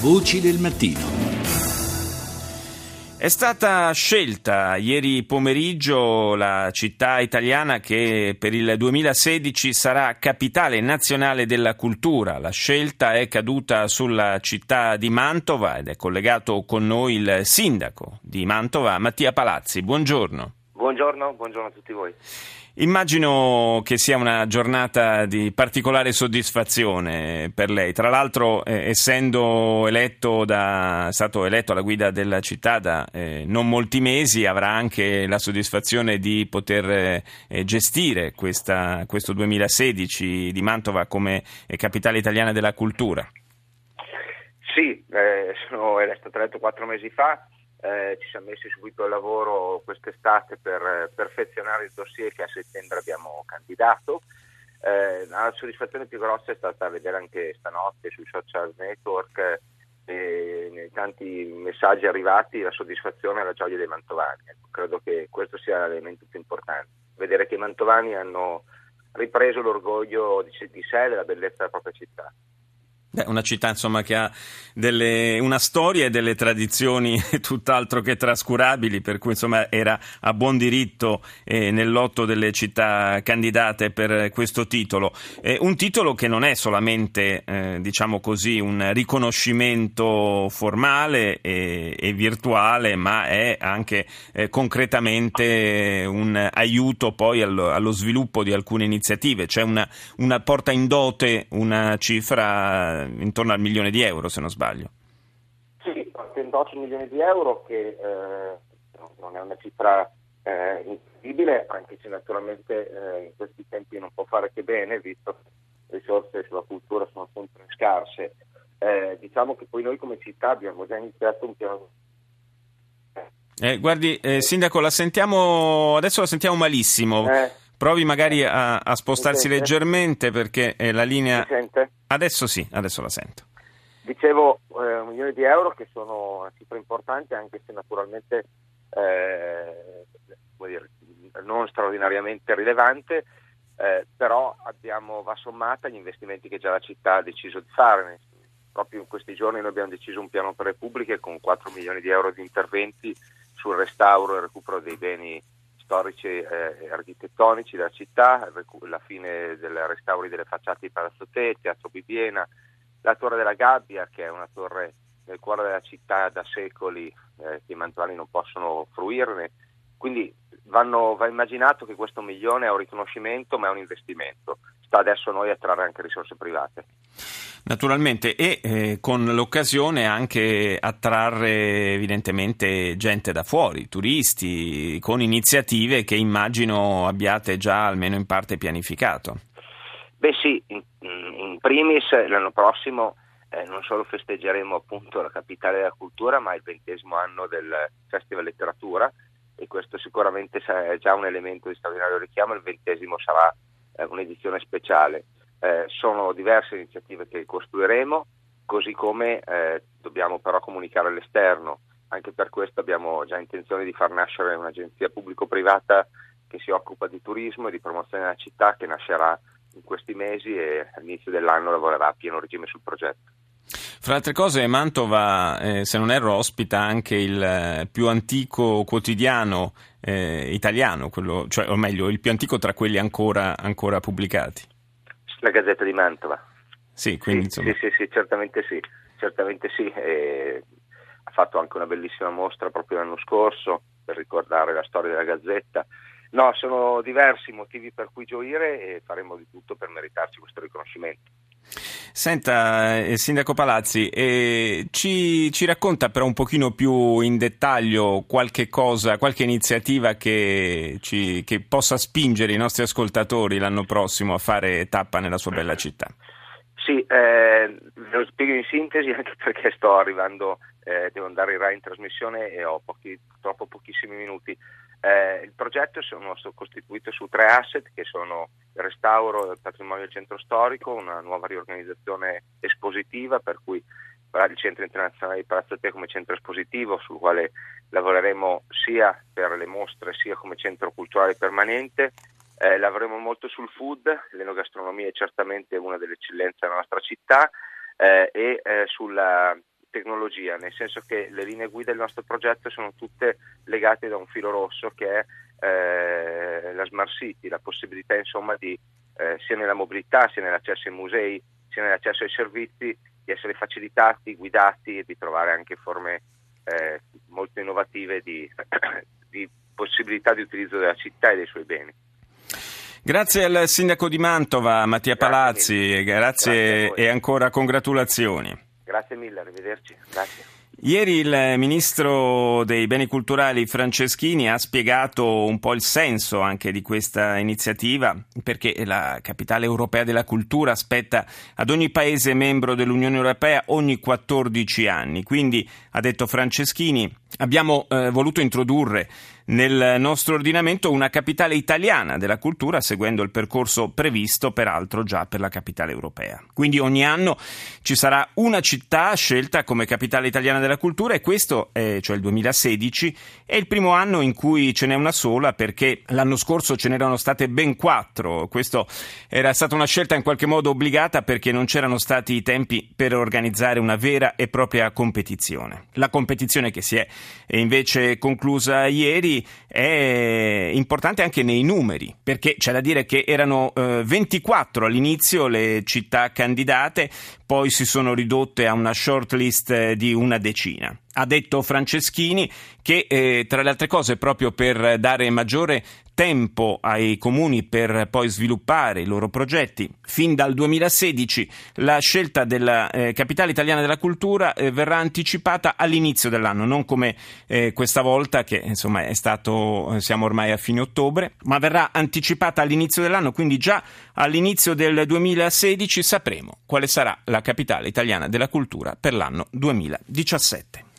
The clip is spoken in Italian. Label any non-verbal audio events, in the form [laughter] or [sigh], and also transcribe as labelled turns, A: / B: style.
A: Voci del mattino.
B: È stata scelta ieri pomeriggio la città italiana che per il 2016 sarà capitale nazionale della cultura. La scelta è caduta sulla città di Mantova ed è collegato con noi il sindaco di Mantova, Mattia Palazzi. Buongiorno.
C: Buongiorno, buongiorno a tutti voi.
B: Immagino che sia una giornata di particolare soddisfazione per lei. Tra l'altro, eh, essendo eletto da, stato eletto alla guida della città da eh, non molti mesi, avrà anche la soddisfazione di poter eh, gestire questa, questo 2016 di Mantova come eh, capitale italiana della cultura.
C: Sì, eh, sono stato eletto quattro mesi fa eh, ci siamo messi subito al lavoro quest'estate per eh, perfezionare il dossier che a settembre abbiamo candidato. Eh, la soddisfazione più grossa è stata vedere anche stanotte sui social network e nei tanti messaggi arrivati la soddisfazione e la gioia dei mantovani. Ecco, credo che questo sia l'elemento più importante, vedere che i mantovani hanno ripreso l'orgoglio di, di sé e della bellezza della propria città.
B: Beh, una città insomma, che ha delle, una storia e delle tradizioni [laughs] tutt'altro che trascurabili, per cui insomma, era a buon diritto eh, nel lotto delle città candidate per questo titolo. Eh, un titolo che non è solamente eh, diciamo così, un riconoscimento formale e, e virtuale, ma è anche eh, concretamente un aiuto poi allo, allo, sviluppo di alcune iniziative. C'è una, una porta in dote una cifra intorno al milione di euro, se non sbaglio.
C: Sì, 28 milioni di euro che eh, non è una cifra eh, incredibile, anche se naturalmente eh, in questi tempi non può fare che bene, visto che le risorse sulla cultura sono sempre scarse. Eh, diciamo che poi noi come città abbiamo già iniziato un piano
B: eh, guardi, eh, Sindaco, la sentiamo, adesso la sentiamo malissimo. Eh. Provi magari a, a spostarsi leggermente perché eh, la linea... Adesso sì, adesso la sento.
C: Dicevo eh, un milione di euro che sono una cifra importante anche se naturalmente eh, dire, non straordinariamente rilevante, eh, però abbiamo, va sommata agli investimenti che già la città ha deciso di fare. Proprio in questi giorni noi abbiamo deciso un piano per le pubbliche con 4 milioni di euro di interventi sul restauro e recupero dei beni storici e architettonici della città, la fine del restauro delle facciate di Palazzo Te, Teatro Bibiena, la Torre della Gabbia, che è una torre nel cuore della città da secoli eh, che i mantuali non possono fruirne. Quindi vanno, va immaginato che questo milione è un riconoscimento ma è un investimento. Sta adesso a noi a trarre anche risorse private.
B: Naturalmente e eh, con l'occasione anche attrarre evidentemente gente da fuori, turisti, con iniziative che immagino abbiate già almeno in parte pianificato.
C: Beh sì, in, in primis l'anno prossimo eh, non solo festeggeremo appunto la capitale della cultura ma il ventesimo anno del Festival Letteratura e questo sicuramente è già un elemento di straordinario richiamo, il ventesimo sarà eh, un'edizione speciale. Eh, sono diverse iniziative che costruiremo, così come eh, dobbiamo però comunicare all'esterno. Anche per questo abbiamo già intenzione di far nascere un'agenzia pubblico-privata che si occupa di turismo e di promozione della città che nascerà in questi mesi e all'inizio dell'anno lavorerà a pieno regime sul progetto.
B: Fra altre cose, Mantova, eh, se non erro, ospita anche il eh, più antico quotidiano eh, italiano, quello, cioè, o meglio, il più antico tra quelli ancora, ancora pubblicati.
C: La Gazzetta di Mantova.
B: Sì, quindi,
C: sì, sì, sì, sì, certamente sì, certamente sì. E ha fatto anche una bellissima mostra proprio l'anno scorso per ricordare la storia della Gazzetta. No, sono diversi i motivi per cui gioire e faremo di tutto per meritarci questo riconoscimento.
B: Senta, eh, Sindaco Palazzi, eh, ci, ci, racconta però un pochino più in dettaglio qualche cosa, qualche iniziativa che, ci, che possa spingere i nostri ascoltatori l'anno prossimo a fare tappa nella sua bella città.
C: Sì, eh, lo spiego in sintesi [laughs] anche perché sto arrivando, eh, devo andare in Rai in trasmissione e ho pochi, troppo pochissimi minuti. Eh, il progetto sono costituito su tre asset che sono il restauro del patrimonio del centro storico, una nuova riorganizzazione espositiva per cui il Centro Internazionale di Palazzo Te come centro espositivo sul quale lavoreremo sia per le mostre sia come centro culturale permanente. Eh, lavoreremo molto sul food, l'enogastronomia è certamente una delle eccellenze della nostra città eh, e eh, sulla tecnologia, nel senso che le linee guida del nostro progetto sono tutte legate da un filo rosso che è eh, la Smart City, la possibilità insomma di eh, sia nella mobilità, sia nell'accesso ai musei, sia nell'accesso ai servizi, di essere facilitati, guidati e di trovare anche forme eh, molto innovative di, [coughs] di possibilità di utilizzo della città e dei suoi beni.
B: Grazie al sindaco di Mantova, Mattia grazie Palazzi, grazie, grazie e ancora congratulazioni.
C: Grazie mille, arrivederci. Grazie.
B: Ieri il ministro dei beni culturali Franceschini ha spiegato un po' il senso anche di questa iniziativa, perché la capitale europea della cultura aspetta ad ogni paese membro dell'Unione Europea ogni 14 anni. Quindi, ha detto Franceschini, abbiamo eh, voluto introdurre nel nostro ordinamento una capitale italiana della cultura seguendo il percorso previsto peraltro già per la capitale europea. Quindi ogni anno ci sarà una città scelta come capitale italiana della cultura e questo, è, cioè il 2016, è il primo anno in cui ce n'è una sola perché l'anno scorso ce n'erano state ben quattro. Questo era stata una scelta in qualche modo obbligata perché non c'erano stati i tempi per organizzare una vera e propria competizione. La competizione che si è invece conclusa ieri è importante anche nei numeri, perché c'è da dire che erano eh, 24 all'inizio le città candidate, poi si sono ridotte a una shortlist eh, di una decina. Ha detto Franceschini che, eh, tra le altre cose, proprio per dare maggiore tempo ai comuni per poi sviluppare i loro progetti. Fin dal 2016 la scelta della eh, capitale italiana della cultura eh, verrà anticipata all'inizio dell'anno, non come eh, questa volta che insomma è stato siamo ormai a fine ottobre, ma verrà anticipata all'inizio dell'anno, quindi già all'inizio del 2016 sapremo quale sarà capitale italiana della cultura per l'anno 2017.